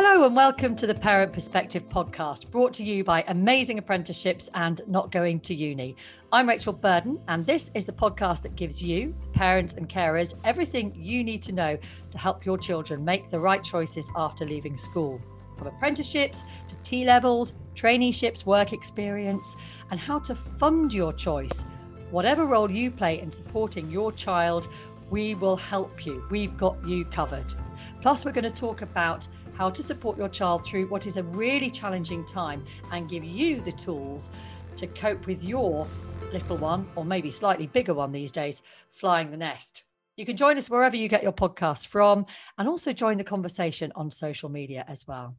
Hello and welcome to the Parent Perspective podcast, brought to you by Amazing Apprenticeships and Not Going to Uni. I'm Rachel Burden, and this is the podcast that gives you, parents and carers, everything you need to know to help your children make the right choices after leaving school. From apprenticeships to T levels, traineeships, work experience, and how to fund your choice. Whatever role you play in supporting your child, we will help you. We've got you covered. Plus, we're going to talk about how to support your child through what is a really challenging time and give you the tools to cope with your little one, or maybe slightly bigger one these days, flying the nest. You can join us wherever you get your podcast from and also join the conversation on social media as well.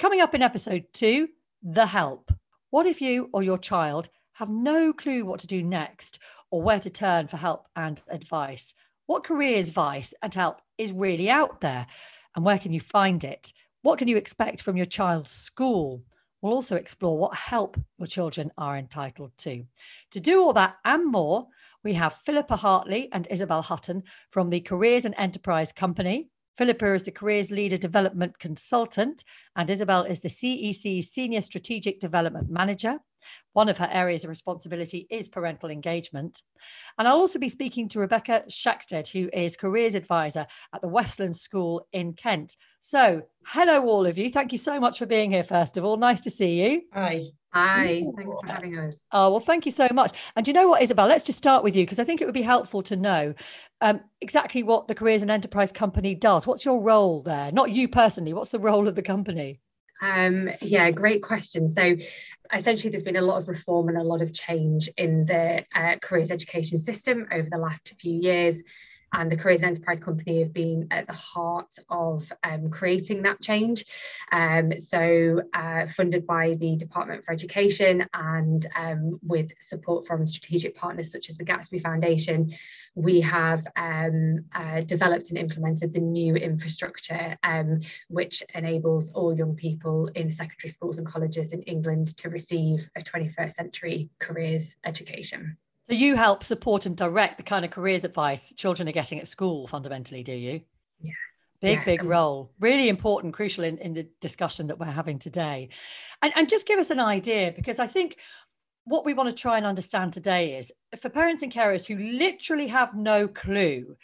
Coming up in episode two, The Help. What if you or your child have no clue what to do next or where to turn for help and advice? What careers advice and help is really out there? And where can you find it? What can you expect from your child's school? We'll also explore what help your children are entitled to. To do all that and more, we have Philippa Hartley and Isabel Hutton from the Careers and Enterprise Company. Philippa is the Careers Leader Development Consultant, and Isabel is the CEC Senior Strategic Development Manager. One of her areas of responsibility is parental engagement. And I'll also be speaking to Rebekah Shaxted, who is Careers Advisor at the Westlands School in Kent. So, hello, all of you. Thank you so much for being here, first of all. Nice to see you. Hi. Hi, thanks for having us. Oh, well, thank you so much. And do you know what, Isabel? Let's just start with you because I think it would be helpful to know um, exactly what the Careers and Enterprise Company does. What's your role there? Not you personally, what's the role of the company? Um, yeah, great question. So, essentially, there's been a lot of reform and a lot of change in the uh, careers education system over the last few years. And the Careers and Enterprise Company have been at the heart of um, creating that change. Um, so, uh, funded by the Department for Education and um, with support from strategic partners such as the Gatsby Foundation, we have um, uh, developed and implemented the new infrastructure, um, which enables all young people in secondary schools and colleges in England to receive a 21st century careers education. So you help support and direct the kind of careers advice children are getting at school, fundamentally, do you? Yeah. Big, yeah. big role. Really important, crucial in, in the discussion that we're having today. And, and just give us an idea, because I think what we want to try and understand today is for parents and carers who literally have no clue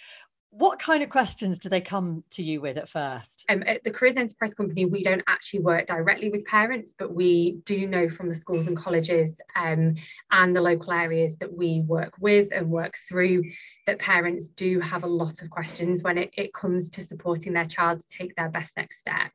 what kind of questions do they come to you with at first? Um, at the Careers Enterprise Company, we don't actually work directly with parents, but we do know from the schools and colleges um, and the local areas that we work with and work through that parents do have a lot of questions when it, it comes to supporting their child to take their best next step.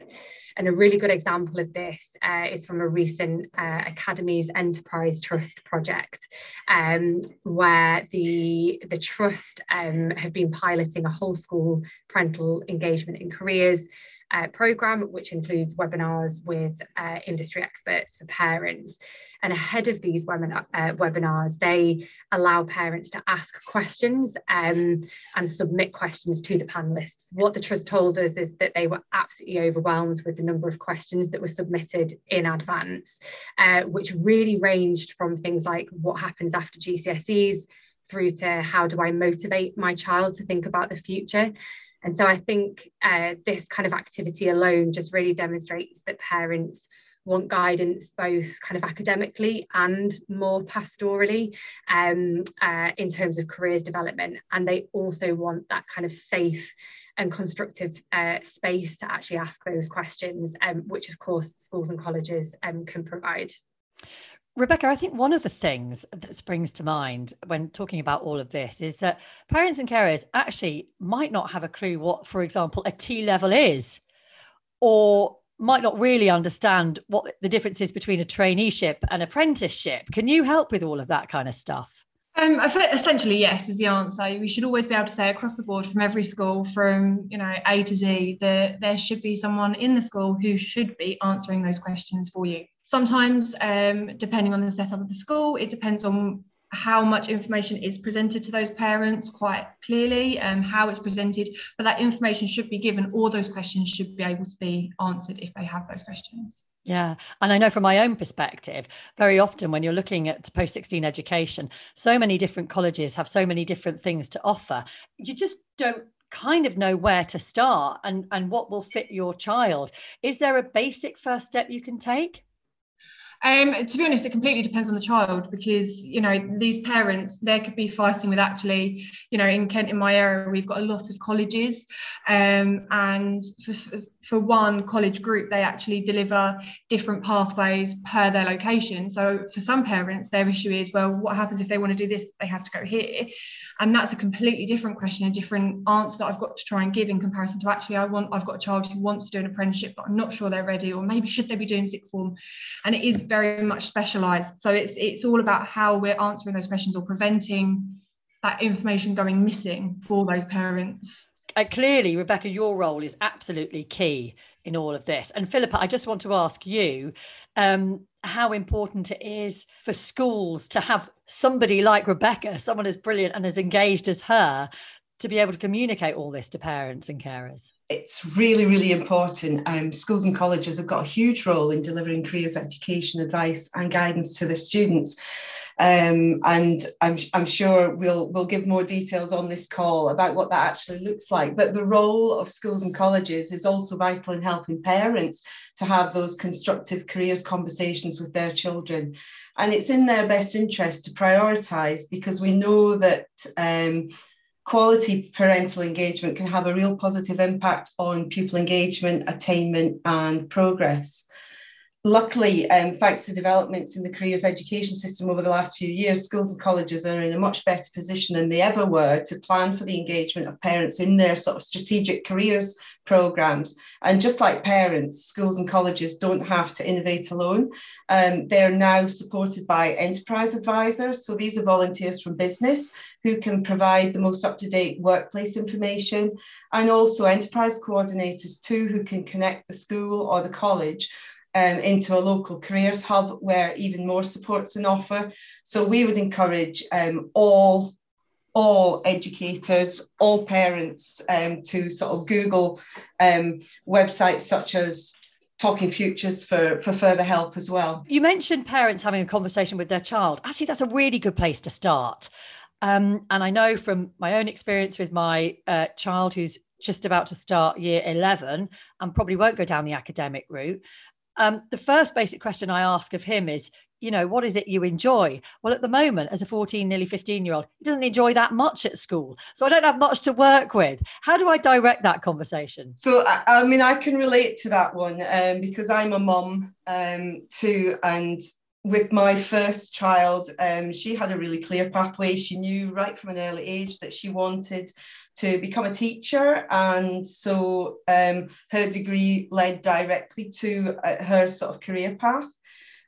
And a really good example of this uh, is from a recent uh, Academies Enterprise Trust project, um, where the, the trust um, have been piloting whole school parental engagement in careers uh, program, which includes webinars with uh, industry experts for parents. And ahead of these uh, webinars, they allow parents to ask questions um, and submit questions to the panelists. What the Trust told us is that they were absolutely overwhelmed with the number of questions that were submitted in advance, uh, which really ranged from things like what happens after GCSEs through to how do I motivate my child to think about the future. And so I think uh, this kind of activity alone just really demonstrates that parents want guidance both kind of academically and more pastorally um, uh, in terms of careers development. And they also want that kind of safe and constructive uh, space to actually ask those questions, um, which of course schools and colleges um, can provide. Rebekah, I think one of the things that springs to mind when talking about all of this is that parents and carers actually might not have a clue what, for example, a T level is, or might not really understand what the difference is between a traineeship and apprenticeship. Can you help with all of that kind of stuff? Um, essentially, yes, is the answer. We should always be able to say across the board from every school, from you know A to Z, that there should be someone in the school who should be answering those questions for you. Sometimes, um, depending on the setup of the school, it depends on how much information is presented to those parents quite clearly, um, how it's presented, but that information should be given, all those questions should be able to be answered if they have those questions. Yeah. And I know from my own perspective, very often when you're looking at post 16 education, so many different colleges have so many different things to offer. You just don't kind of know where to start and, and what will fit your child. Is there a basic first step you can take? Um, to be honest, it completely depends on the child because you know these parents they could be fighting with actually you know in Kent in my area we've got a lot of colleges um, and for, for one college group they actually deliver different pathways per their location. So for some parents their issue is well what happens if they want to do this they have to go here and that's a completely different question a different answer that i've got to try and give in comparison to actually i want i've got a child who wants to do an apprenticeship but i'm not sure they're ready or maybe should they be doing sixth form? And it is very much specialized. So it's it's all about how we're answering those questions or preventing that information going missing for those parents uh, clearly rebekah your role is absolutely key in all of this and philippa i just want to ask you um, how important it is for schools to have somebody like Rebekah, someone as brilliant and as engaged as her, to be able to communicate all this to parents and carers? It's really, really important. Um, schools and colleges have got a huge role in delivering careers education advice and guidance to their students. Um, and I'm, I'm sure we'll, we'll give more details on this call about what that actually looks like. But the role of schools and colleges is also vital in helping parents to have those constructive careers conversations with their children. And it's in their best interest to prioritise because we know that um, quality parental engagement can have a real positive impact on pupil engagement, attainment, and progress luckily, um, thanks to developments in the careers education system over the last few years, schools and colleges are in a much better position than they ever were to plan for the engagement of parents in their sort of strategic careers programs. And just like parents, schools and colleges don't have to innovate alone. Um, they're now supported by enterprise advisors. So these are volunteers from business who can provide the most up to date workplace information, and also enterprise coordinators too, who can connect the school or the college um, into a local careers hub where even more support's on offer. So we would encourage um, all all educators, all parents um, to sort of Google um, websites such as Talking Futures for, for further help as well. You mentioned parents having a conversation with their child. Actually, that's a really good place to start. Um, and I know from my own experience with my uh, child who's just about to start year 11 and probably won't go down the academic route um, the first basic question I ask of him is, you know, what is it you enjoy? Well, at the moment, as a 14, nearly 15 year old, he doesn't enjoy that much at school. So I don't have much to work with. How do I direct that conversation? So, I, I mean, I can relate to that one um, because I'm a mum um, too. And with my first child, um, she had a really clear pathway. She knew right from an early age that she wanted to become a teacher. And so um, her degree led directly to uh, her sort of career path.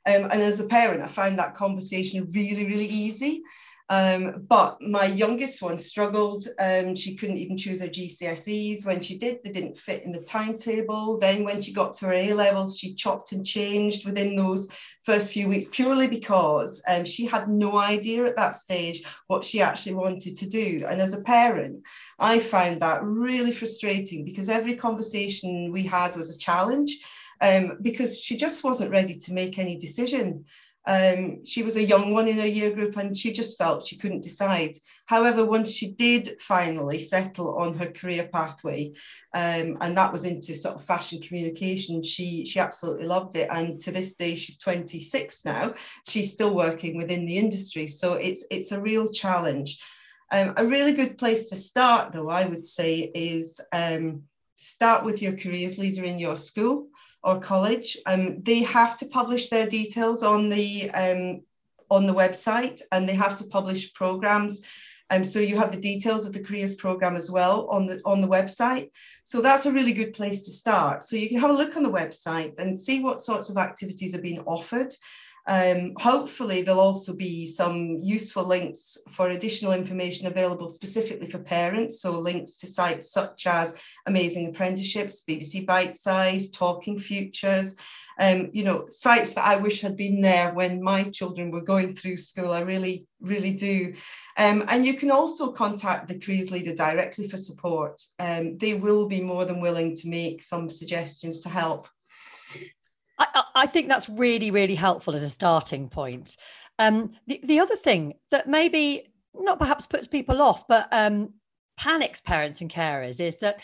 Um, and as a parent, I found that conversation really, really easy um, but my youngest one struggled. Um, she couldn't even choose her GCSEs. When she did, they didn't fit in the timetable. Then, when she got to her A levels, she chopped and changed within those first few weeks purely because um, she had no idea at that stage what she actually wanted to do. And as a parent, I found that really frustrating because every conversation we had was a challenge. Um, because she just wasn't ready to make any decision. Um, she was a young one in her year group and she just felt she couldn't decide. However, once she did finally settle on her career pathway, um, and that was into sort of fashion communication, she, she absolutely loved it. And to this day, she's 26 now. She's still working within the industry. So it's, it's a real challenge. Um, a really good place to start, though, I would say, is um, start with your careers leader in your school or college. Um, they have to publish their details on the um, on the website, and they have to publish programs. Um, so you have the details of the careers program as well on the on the website. So that's a really good place to start. So you can have a look on the website and see what sorts of activities are being offered. Um, hopefully, there'll also be some useful links for additional information available specifically for parents. So, links to sites such as Amazing Apprenticeships, BBC Bitesize, Talking Futures. Um, you know, sites that I wish had been there when my children were going through school. I really, really do. Um, and you can also contact the careers leader directly for support. Um, they will be more than willing to make some suggestions to help. I, think that's really, really helpful as a starting point. Um, the, the other thing that maybe not perhaps puts people off, but um, panics parents and carers is that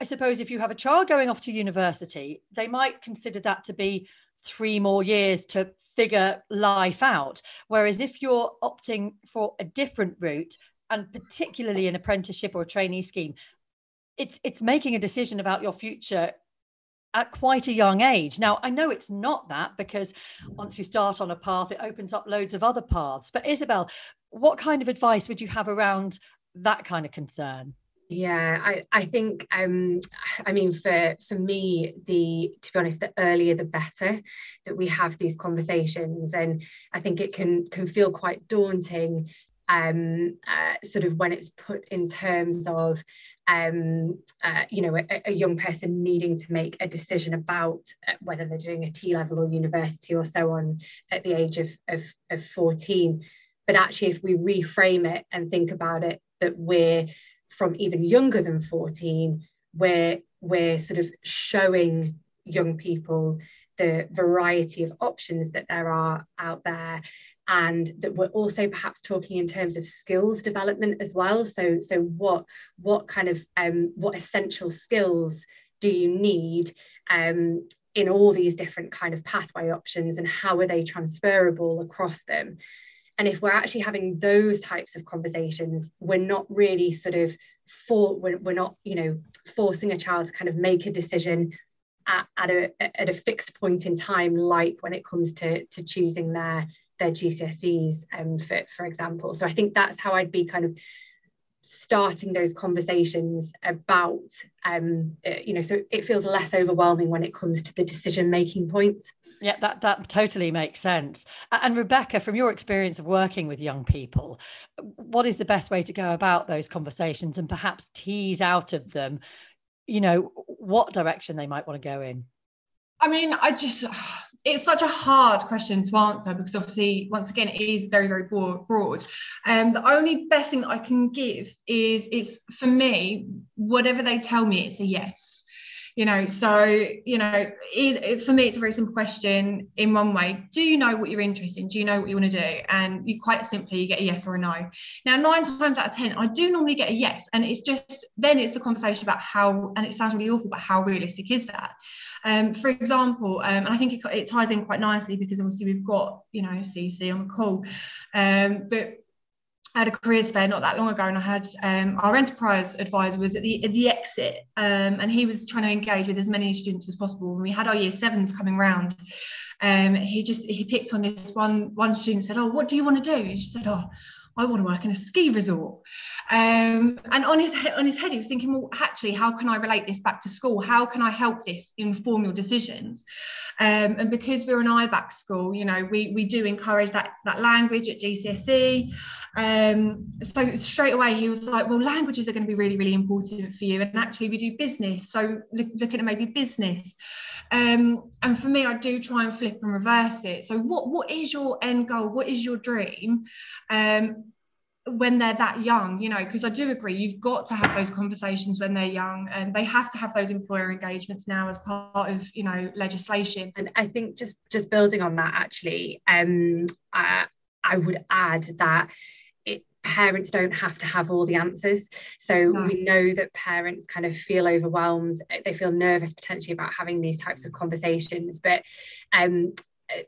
I suppose if you have a child going off to university, they might consider that to be three more years to figure life out. Whereas if you're opting for a different route, and particularly an apprenticeship or a trainee scheme, it's it's making a decision about your future at quite a young age. Now, I know it's not that because once you start on a path, it opens up loads of other paths. But Isabel, what kind of advice would you have around that kind of concern? Yeah, I, I think um I mean for for me the to be honest the earlier the better that we have these conversations and I think it can can feel quite daunting um uh, sort of when it's put in terms of um uh, you know a, a, young person needing to make a decision about uh, whether they're doing a T level or university or so on at the age of, of of 14 but actually if we reframe it and think about it that we're from even younger than 14 where we're sort of showing young people the variety of options that there are out there and that we're also perhaps talking in terms of skills development as well. So so what what kind of um, what essential skills do you need um, in all these different kind of pathway options and how are they transferable across them? And if we're actually having those types of conversations, we're not really sort of for we're, we're not, you know, forcing a child to kind of make a decision at, at a at a fixed point in time, like when it comes to to choosing their their GCSEs, um, for for example. So I think that's how I'd be kind of starting those conversations about um, uh, you know so it feels less overwhelming when it comes to the decision making points. Yeah that that totally makes sense. And rebekah from your experience of working with young people what is the best way to go about those conversations and perhaps tease out of them you know what direction they might want to go in? I mean, I just, it's such a hard question to answer because obviously, once again, it is very, very broad. And um, the only best thing I can give is it's for me, whatever they tell me, it's a yes you know so you know is for me it's a very simple question in one way. Do you know what you're interested in? Do you know what you want to do? And you quite simply you get a yes or a no. Now nine times out of ten i do normally get a yes and it's just then it's the conversation about how and it sounds really awful but how realistic is that? Um, for example um, and i think it, it, ties in quite nicely because obviously we've got you know CEC on the call. Um, but I had a careers fair not that long ago, and I had um, our enterprise advisor was at the at the exit, um, and he was trying to engage with as many students as possible. And we had our year sevens coming round. Um, he just he picked on this one one student said, "Oh, what do you want to do?" And she said, "Oh, I want to work in a ski resort. Um, and on his head, on his head, he was thinking, well, actually, how can I relate this back to school? How can I help this inform your decisions? Um, and because we're an EBacc school, you know, we we do encourage that that language at GCSE. Um, so straight away, he was like, well, languages are going to be really, really important for you. And actually, we do business, so look, looking at maybe business. Um, and for me, I do try and flip and reverse it. So, what what is your end goal? What is your dream? When they're that young, you know, because I do agree, you've got to have those conversations when they're young, and they have to have those employer engagements now as part of, you know, legislation. And I think just just building on that, actually, um, I, I would add that parents don't have to have all the answers. So no. we know that parents kind of feel overwhelmed, they feel nervous potentially about having these types of conversations. But um,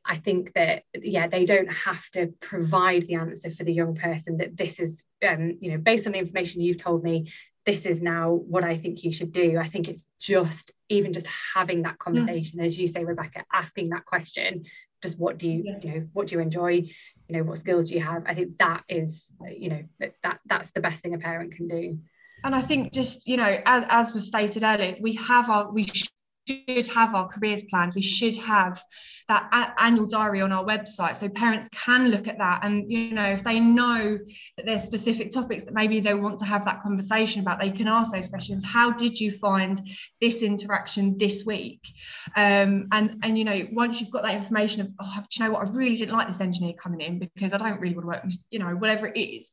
I think that yeah, they don't have to provide the answer for the young person that this is um, you know, based on the information you've told me, this is now what I think you should do. I think it's just even just having that conversation, as you say, Rebekah, asking that question, just what do you, yeah. you know, what do you enjoy? You know, what skills do you have? I think that is, you know, that that's the best thing a parent can do. And I think just, you know, as, as was stated earlier, we have our we should have our careers plans. We should have that a- annual diary on our website so parents can look at that. And, you know, if they know that there's specific topics that maybe they want to have that conversation about, they can ask those questions. How did you find this interaction this week? Um, and, and, you know, once you've got that information of, oh, do you know what, I really didn't like this engineer coming in because I don't really want to work, you know, whatever it is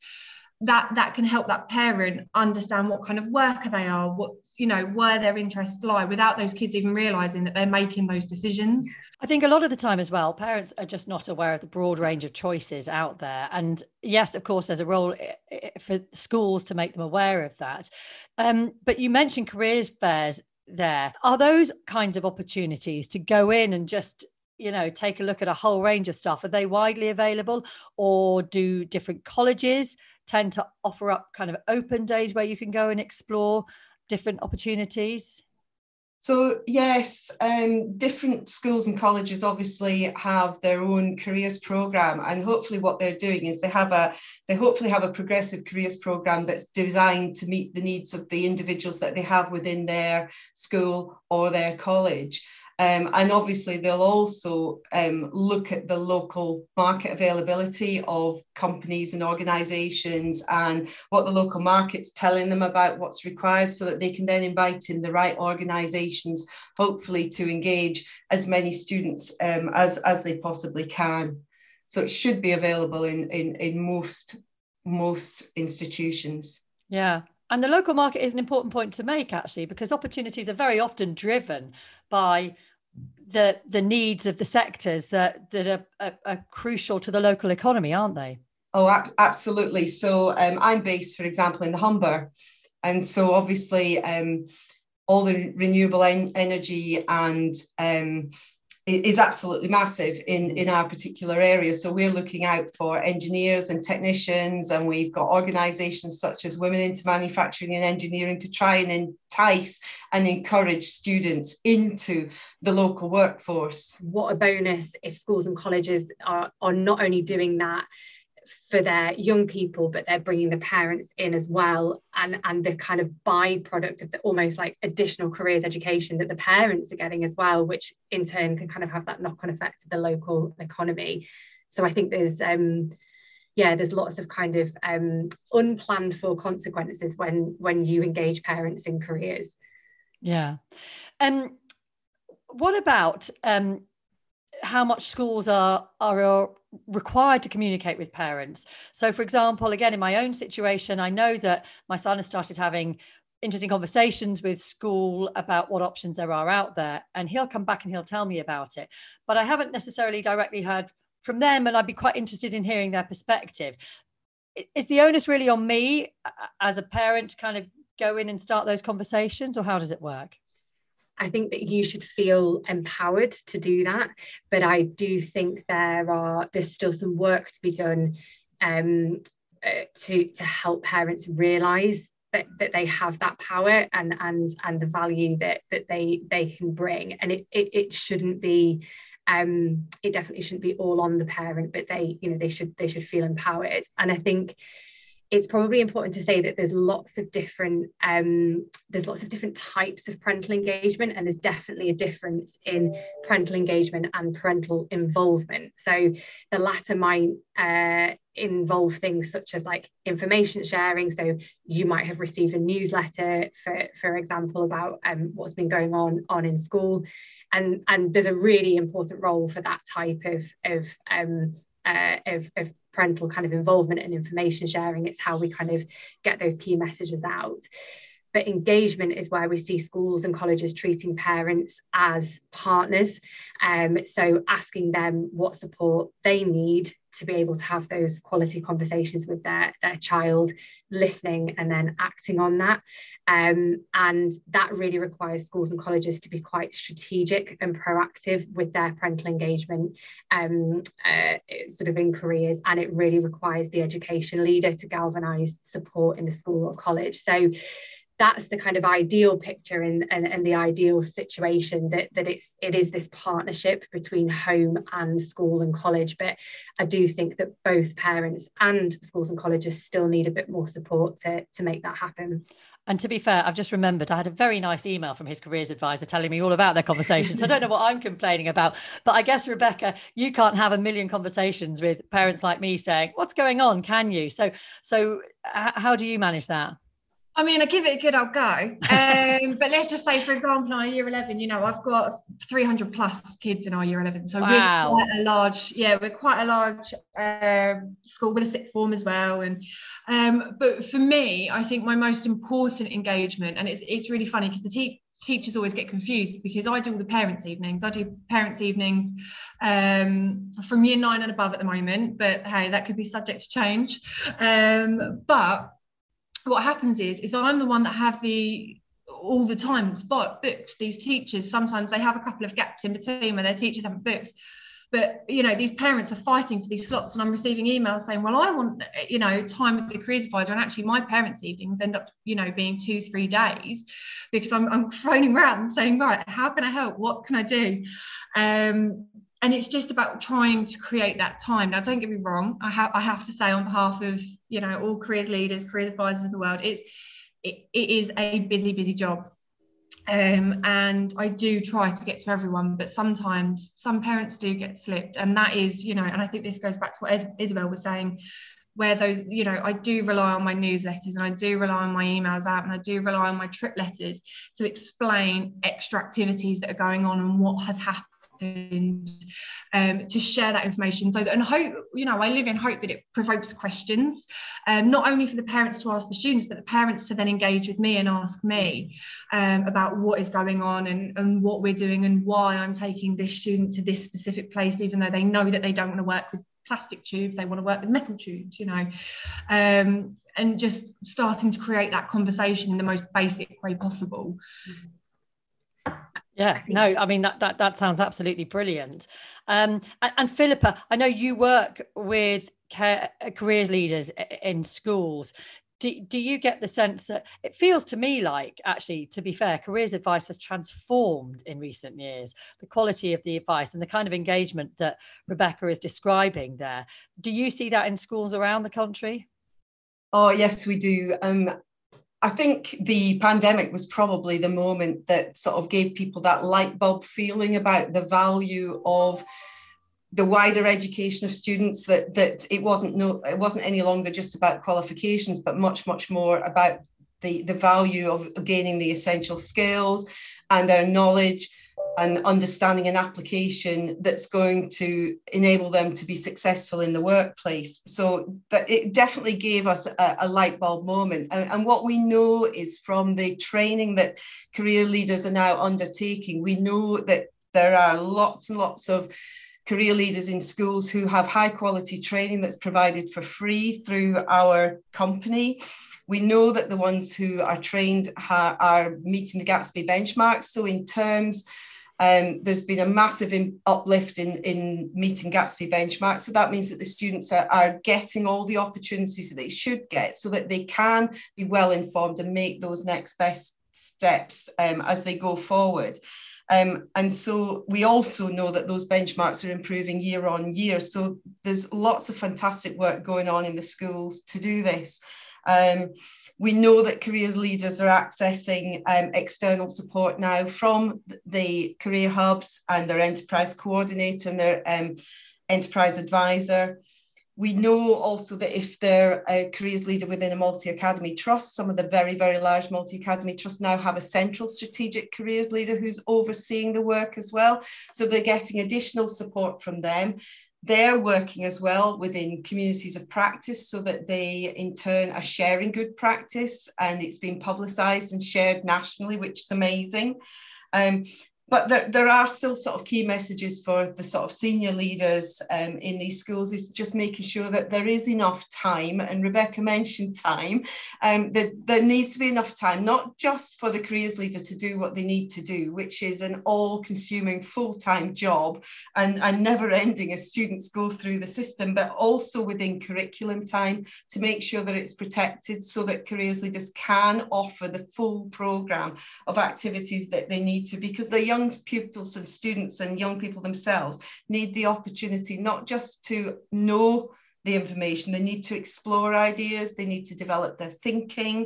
that that can help that parent understand what kind of worker they are what you know where their interests lie without those kids even realizing that they're making those decisions. I think a lot of the time as well parents are just not aware of the broad range of choices out there. And yes of course there's a role eh, eh, for schools to make them aware of that. Um, but you mentioned careers fairs there. Are those kinds of opportunities to go in and just you know take a look at a whole range of stuff? Are they widely available or do different colleges tend to offer up kind of open days where you can go and explore different opportunities? So yes, um, different schools and colleges obviously have their own careers program, and hopefully what they're doing is they have a they hopefully have a progressive careers program that's designed to meet the needs of the individuals that they have within their school or their college. Um, and obviously, they'll also um, look at the local market availability of companies and organisations and what the local market's telling them about what's required so that they can then invite in the right organisations, hopefully, to engage as many students um, as, as they possibly can. So it should be available in, in, in most, most institutions. Yeah. And the local market is an important point to make, actually, because opportunities are very often driven by the the needs of the sectors that that are, are, are crucial to the local economy, aren't they? Oh, ab- absolutely. So um, I'm based, for example, in the Humber, and so obviously um, all the renewable en- energy and um, is absolutely massive in, mm. in our particular area. So we're looking out for engineers and technicians, and we've got organisations such as Women into Manufacturing and Engineering to try and entice and encourage students into the local workforce. What a bonus if schools and colleges are, are not only doing that for their young people, but they're bringing the parents in as well, and and the kind of byproduct of the almost like additional careers education that the parents are getting as well, which in turn can kind of have that knock-on effect to the local economy. So I think there's um, yeah, there's lots of kind of um, unplanned for consequences when when you engage parents in careers. Yeah, and what about um, how much schools are are required to communicate with parents. So, for example, again, in my own situation, I know that my son has started having interesting conversations with school about what options there are out there, and he'll come back and he'll tell me about it. But I haven't necessarily directly heard from them, and I'd be quite interested in hearing their perspective. Is the onus really on me uh, as a parent to kind of go in and start those conversations, or how does it work? I think that you should feel empowered to do that. But I do think there are there's still some work to be done um, uh, to to help parents realise that, that they have that power and and and the value that that they they can bring. And it it, it shouldn't be um, it definitely shouldn't be all on the parent, but they you know they should they should feel empowered. And I think it's probably important to say that there's lots of different um, there's lots of different types of parental engagement and there's definitely a difference in parental engagement and parental involvement. So the latter might uh, involve things such as like information sharing. So you might have received a newsletter for for example about um, what's been going on on in school. And and there's a really important role for that type of of um, uh, of, of parental kind of involvement and information sharing. It's how we kind of get those key messages out. But engagement is where we see schools and colleges treating parents as partners. Um, so asking them what support they need to be able to have those quality conversations with their, their child, listening and then acting on that. Um, and that really requires schools and colleges to be quite strategic and proactive with their parental engagement um, uh, sort of in careers. And it really requires the education leader to galvanise support in the school or college. So that's the kind of ideal picture and, the ideal situation that, that it's it is this partnership between home and school and college but I do think that both parents and schools and colleges still need a bit more support to, to make that happen. And to be fair, I've just remembered I had a very nice email from his careers advisor telling me all about their conversations. I don't know what I'm complaining about. But I guess, Rebekah, you can't have a million conversations with parents like me saying, What's going on? Can you? So so how do you manage that? I mean, I give it a good old go. Um, but let's just say, for example, our year 11, you know, I've got 300 plus kids in our year 11. So wow. we're quite a large, yeah, we're quite a large um, school with a sixth form as well. And um, but for me, I think my most important engagement, and it's, it's really funny because the te- teachers always get confused because I do all the parents' evenings. I do parents' evenings um, from year nine and above at the moment, but hey, that could be subject to change. Um, but what happens is is I'm the one that have the all the time spot booked these teachers. Sometimes they have a couple of gaps in between where their teachers haven't booked. But you know these parents are fighting for these slots and i'm receiving emails saying well i want you know time with the careers advisor. And actually my parents evenings end up you know being two three days because i'm, I'm phoning around saying right how can i help? What can i do? Um, and it's just about trying to create that time. Now don't get me wrong i have i have to say on behalf of you know all careers leaders careers advisors in the world it's it, it is a busy busy job. Um, and I do try to get to everyone, but sometimes some parents do get slipped, and that is, you know, and I think this goes back to what Isabel was saying, where those, you know, I do rely on my newsletters and I do rely on my emails out and I do rely on my trip letters to explain extra activities that are going on and what has happened and um, to share that information. So and hope you know I live in hope that it provokes questions um, not only for the parents to ask the students but the parents to then engage with me and ask me um, about what is going on and, and what we're doing and why I'm taking this student to this specific place even though they know that they don't want to work with plastic tubes they want to work with metal tubes you know. Um, and just starting to create that conversation in the most basic way possible Yeah, no, I mean that that that sounds absolutely brilliant. Um, and, and Philippa, I know you work with care, uh, careers leaders in schools. Do, do you get the sense that it feels to me like actually to be fair careers advice has transformed in recent years the quality of the advice and the kind of engagement that rebekah is describing there do you see that in schools around the country oh yes we do um, I think the pandemic was probably the moment that sort of gave people that light bulb feeling about the value of the wider education of students that that it wasn't no it wasn't any longer just about qualifications but much much more about the the value of gaining the essential skills and their knowledge and understanding an application that's going to enable them to be successful in the workplace. So that it definitely gave us a, a light bulb moment. And, and, what we know is from the training that career leaders are now undertaking, we know that there are lots and lots of career leaders in schools who have high quality training that's provided for free through our company. We know that the ones who are trained ha- are meeting the Gatsby benchmarks. So, in terms um, there's been a massive in, uplift in, in meeting Gatsby benchmarks. So that means that the students are, are getting all the opportunities that they should get so that they can be well informed and make those next best steps um, as they go forward. Um, and so we also know that those benchmarks are improving year on year. So there's lots of fantastic work going on in the schools to do this. Um, we know that careers leaders are accessing um, external support now from the career hubs and their enterprise coordinator and their um, enterprise advisor. We know also that if they're a careers leader within a multi-academy trust, some of the very, very large multi-academy trusts now have a central strategic careers leader who's overseeing the work as well. So they're getting additional support from them they're working as well within communities of practice so that they in turn are sharing good practice and it's been publicized and shared nationally which is amazing. Um, but there, there are still sort of key messages for the sort of senior leaders um, in these schools is just making sure that there is enough time and rebekah mentioned time um, that there needs to be enough time not just for the careers leader to do what they need to do which is an all-consuming full-time job and, and never ending as students go through the system but also within curriculum time to make sure that it's protected so that careers leaders can offer the full program of activities that they need to because they're young pupils and students and young people themselves need the opportunity not just to know the information. They need to explore ideas, they need to develop their thinking,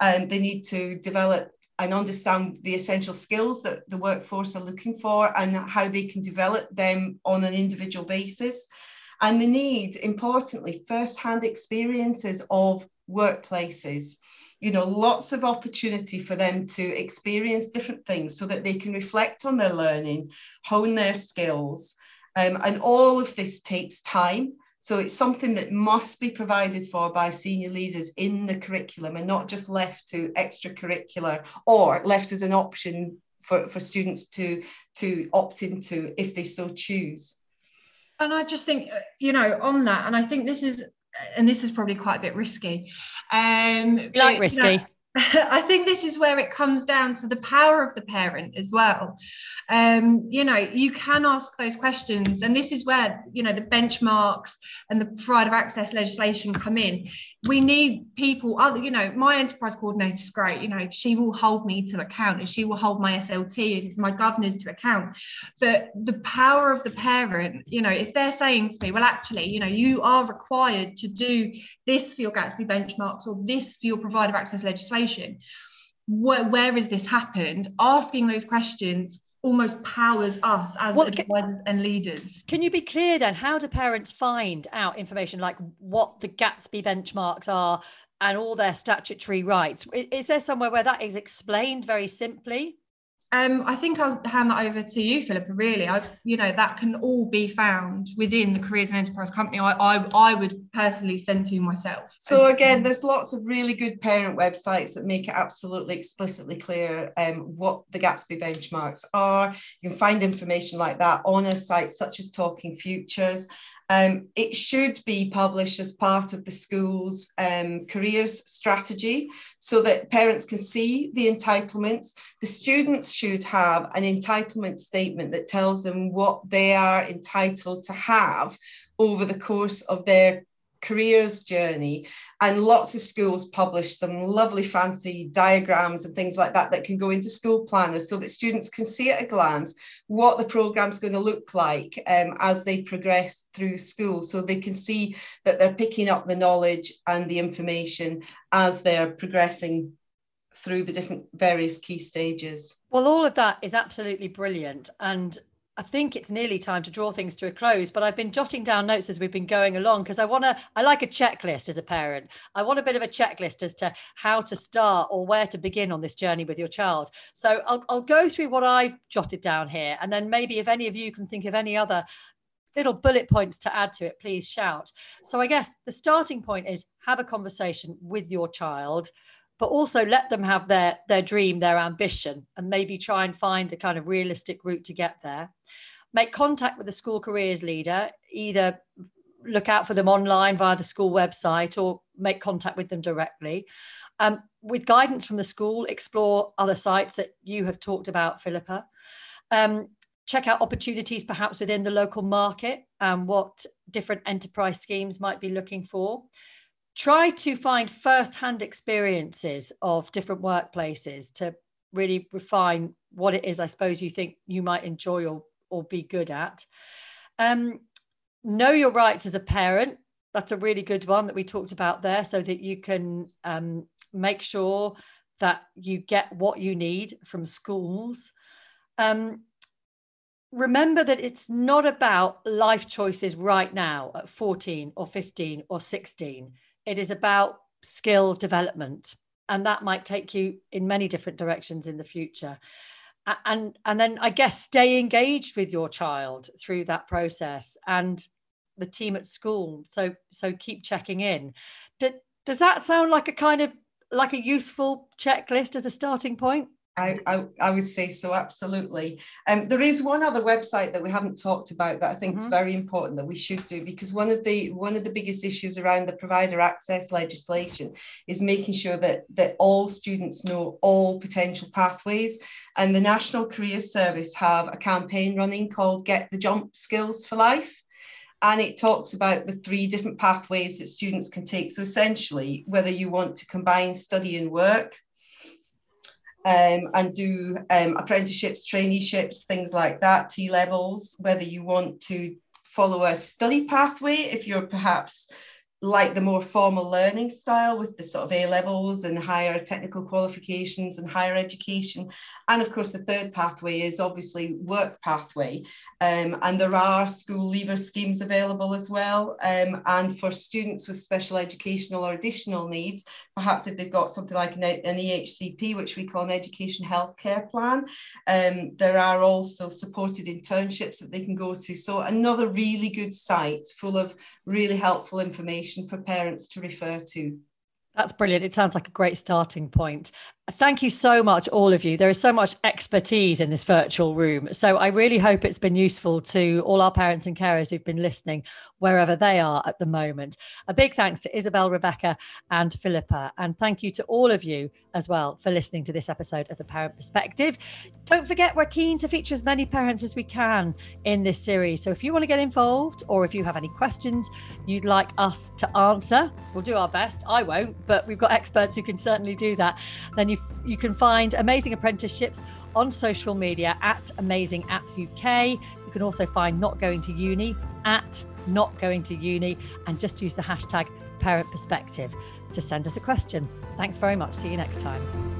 and um, they need to develop and understand the essential skills that the workforce are looking for and how they can develop them on an individual basis. And they need, importantly, first-hand experiences of workplaces you know lots of opportunity for them to experience different things so that they can reflect on their learning hone their skills um, and all of this takes time so it's something that must be provided for by senior leaders in the curriculum and not just left to extracurricular or left as an option for, for students to, to opt into if they so choose. And I just think, uh, you know, on that, and I think this is, and this is probably quite a bit risky. Um, like risky. You know, I think this is where it comes down to the power of the parent as well. Um, you know, you can ask those questions, and this is where you know the benchmarks and the provider access legislation come in. We need people. Other, you know, my enterprise coordinator is great. You know, she will hold me to account, and she will hold my SLT, my governors to account. But the power of the parent, you know, if they're saying to me, well, actually, you know, you are required to do this for your Gatsby benchmarks or this for your provider access legislation. Where, where has this happened? Asking those questions almost powers us as well, advisors and leaders. Can you be clear then? How do parents find out information like what the Gatsby benchmarks are and all their statutory rights? Is there somewhere where that is explained very simply? Um, I think I'll hand that over to you, Philippa. Really, I, you know, that can all be found within the Careers and Enterprise Company. I, I, I would personally send to myself. So again, there's lots of really good parent websites that make it absolutely explicitly clear um, what the Gatsby benchmarks are. You can find information like that on a site such as Talking Futures. Um, it should be published as part of the school's um, careers strategy so that parents can see the entitlements. The students should have an entitlement statement that tells them what they are entitled to have over the course of their careers journey and lots of schools publish some lovely fancy diagrams and things like that that can go into school planners so that students can see at a glance what the program's going to look like um, as they progress through school. So they can see that they're picking up the knowledge and the information as they're progressing through the different various key stages. Well all of that is absolutely brilliant and I think it's nearly time to draw things to a close, but I've been jotting down notes as we've been going along because I want to, I like a checklist as a parent. I want a bit of a checklist as to how to start or where to begin on this journey with your child. So I'll, I'll go through what I've jotted down here. And then maybe if any of you can think of any other little bullet points to add to it, please shout. So I guess the starting point is have a conversation with your child but also let them have their their dream their ambition and maybe try and find a kind of realistic route to get there. Make contact with the school careers leader either look out for them online via the school website or make contact with them directly. Um, with guidance from the school explore other sites that you have talked about philippa. Um, check out opportunities perhaps within the local market and what different enterprise schemes might be looking for try to find first-hand experiences of different workplaces to really refine what it is i suppose you think you might enjoy or, or be good at. Um, know your rights as a parent. That's a really good one that we talked about there so that you can um, make sure that you get what you need from schools. Um, remember that it's not about life choices right now at 14 or 15 or 16 it is about skills development. And that might take you in many different directions in the future. And, and then I guess stay engaged with your child through that process and the team at school. So so keep checking in. Do, does that sound like a kind of like a useful checklist as a starting point? I, I, I, would say so, absolutely. Um, there is one other website that we haven't talked about that I think mm-hmm. is very important that we should do because one of the one of the biggest issues around the provider access legislation is making sure that that all students know all potential pathways. And the National Career Service have a campaign running called Get the Jump Skills for Life and it talks about the three different pathways that students can take. So essentially, whether you want to combine study and work, um, and do um, apprenticeships, traineeships, things like that, T levels, whether you want to follow a study pathway, if you're perhaps like the more formal learning style with the sort of A levels and higher technical qualifications and higher education. And of course, the third pathway is obviously work pathway. Um, and there are school leaver schemes available as well. Um, and for students with special educational or additional needs, perhaps if they've got something like an, an EHCP, which we call an education healthcare plan, um, there are also supported internships that they can go to. So another really good site full of really helpful information for parents to refer to. That's brilliant. It sounds like a great starting point. Thank you so much, all of you. There is so much expertise in this virtual room. So I really hope it's been useful to all our parents and carers who've been listening, wherever they are at the moment. A big thanks to Isabel, Rebekah, and Philippa. And thank you to all of you as well for listening to this episode of The Parent Perspective. Don't forget, we're keen to feature as many parents as we can in this series. So if you want to get involved or if you have any questions you'd like us to answer, we'll do our best. I won't, but we've got experts who can certainly do that. Then you can find amazing apprenticeships on social media at Amazing Apps UK. You can also find Not Going to Uni at Not Going to Uni and just use the hashtag Parent Perspective to send us a question. Thanks very much. See you next time.